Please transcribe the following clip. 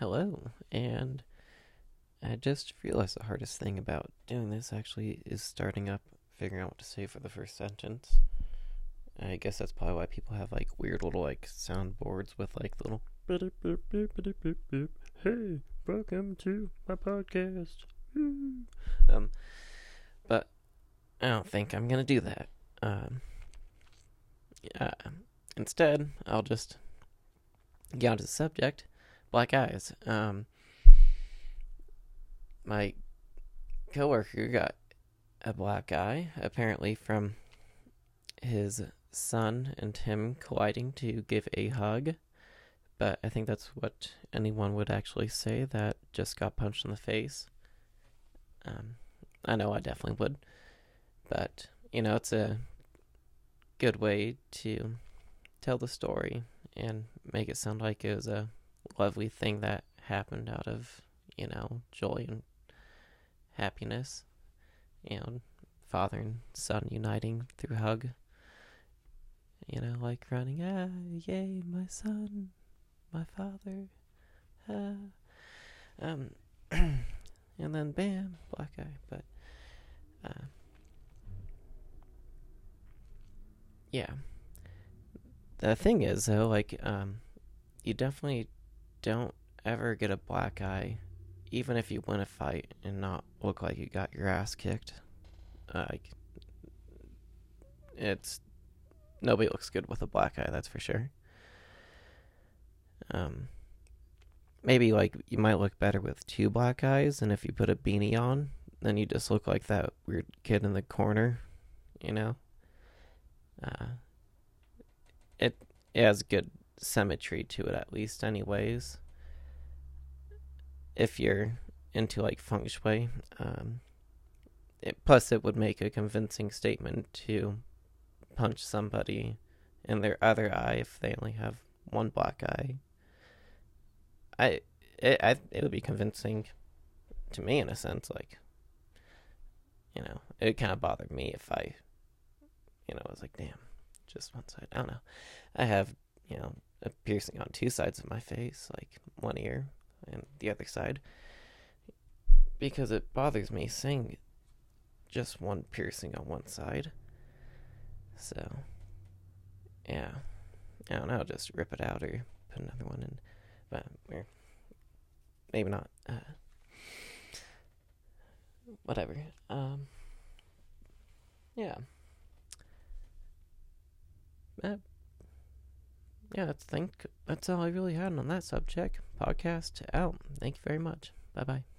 Hello, and I just realized the hardest thing about doing this actually is starting up, figuring out what to say for the first sentence. I guess that's probably why people have like weird little like soundboards with like little. Hey, welcome to my podcast. Um, but I don't think I'm gonna do that. Um, yeah. Instead, I'll just get onto the subject. Black eyes. Um, my coworker got a black eye, apparently from his son and him colliding to give a hug. But I think that's what anyone would actually say that just got punched in the face. Um, I know I definitely would. But, you know, it's a good way to tell the story and make it sound like it was a lovely thing that happened out of, you know, joy and happiness. Know, father and son uniting through hug. You know, like running, ah, yay, my son, my father, ah. Um, and then bam, black eye. But, uh, yeah. The thing is, though, like, um, you definitely don't ever get a black eye, even if you win a fight and not look like you got your ass kicked. Like, it's nobody looks good with a black eye, that's for sure. Um, maybe like you might look better with two black eyes, and if you put a beanie on, then you just look like that weird kid in the corner, you know. Uh, it, it has good symmetry to it, at least, anyways. If you're into like feng shui, um, it, plus it would make a convincing statement to punch somebody in their other eye if they only have one black eye. I it I, it would be convincing to me in a sense, like you know, it kind of bothered me if I, you know, I was like, damn, just one side. I don't know. I have you know a piercing on two sides of my face, like one ear and the other side, because it bothers me seeing just one piercing on one side. So, yeah, I don't know. Just rip it out or put another one in, but we're maybe not. Uh, whatever. Um, yeah. Uh, yeah, that's think that's all I really had on that subject. Podcast out. Thank you very much. Bye bye.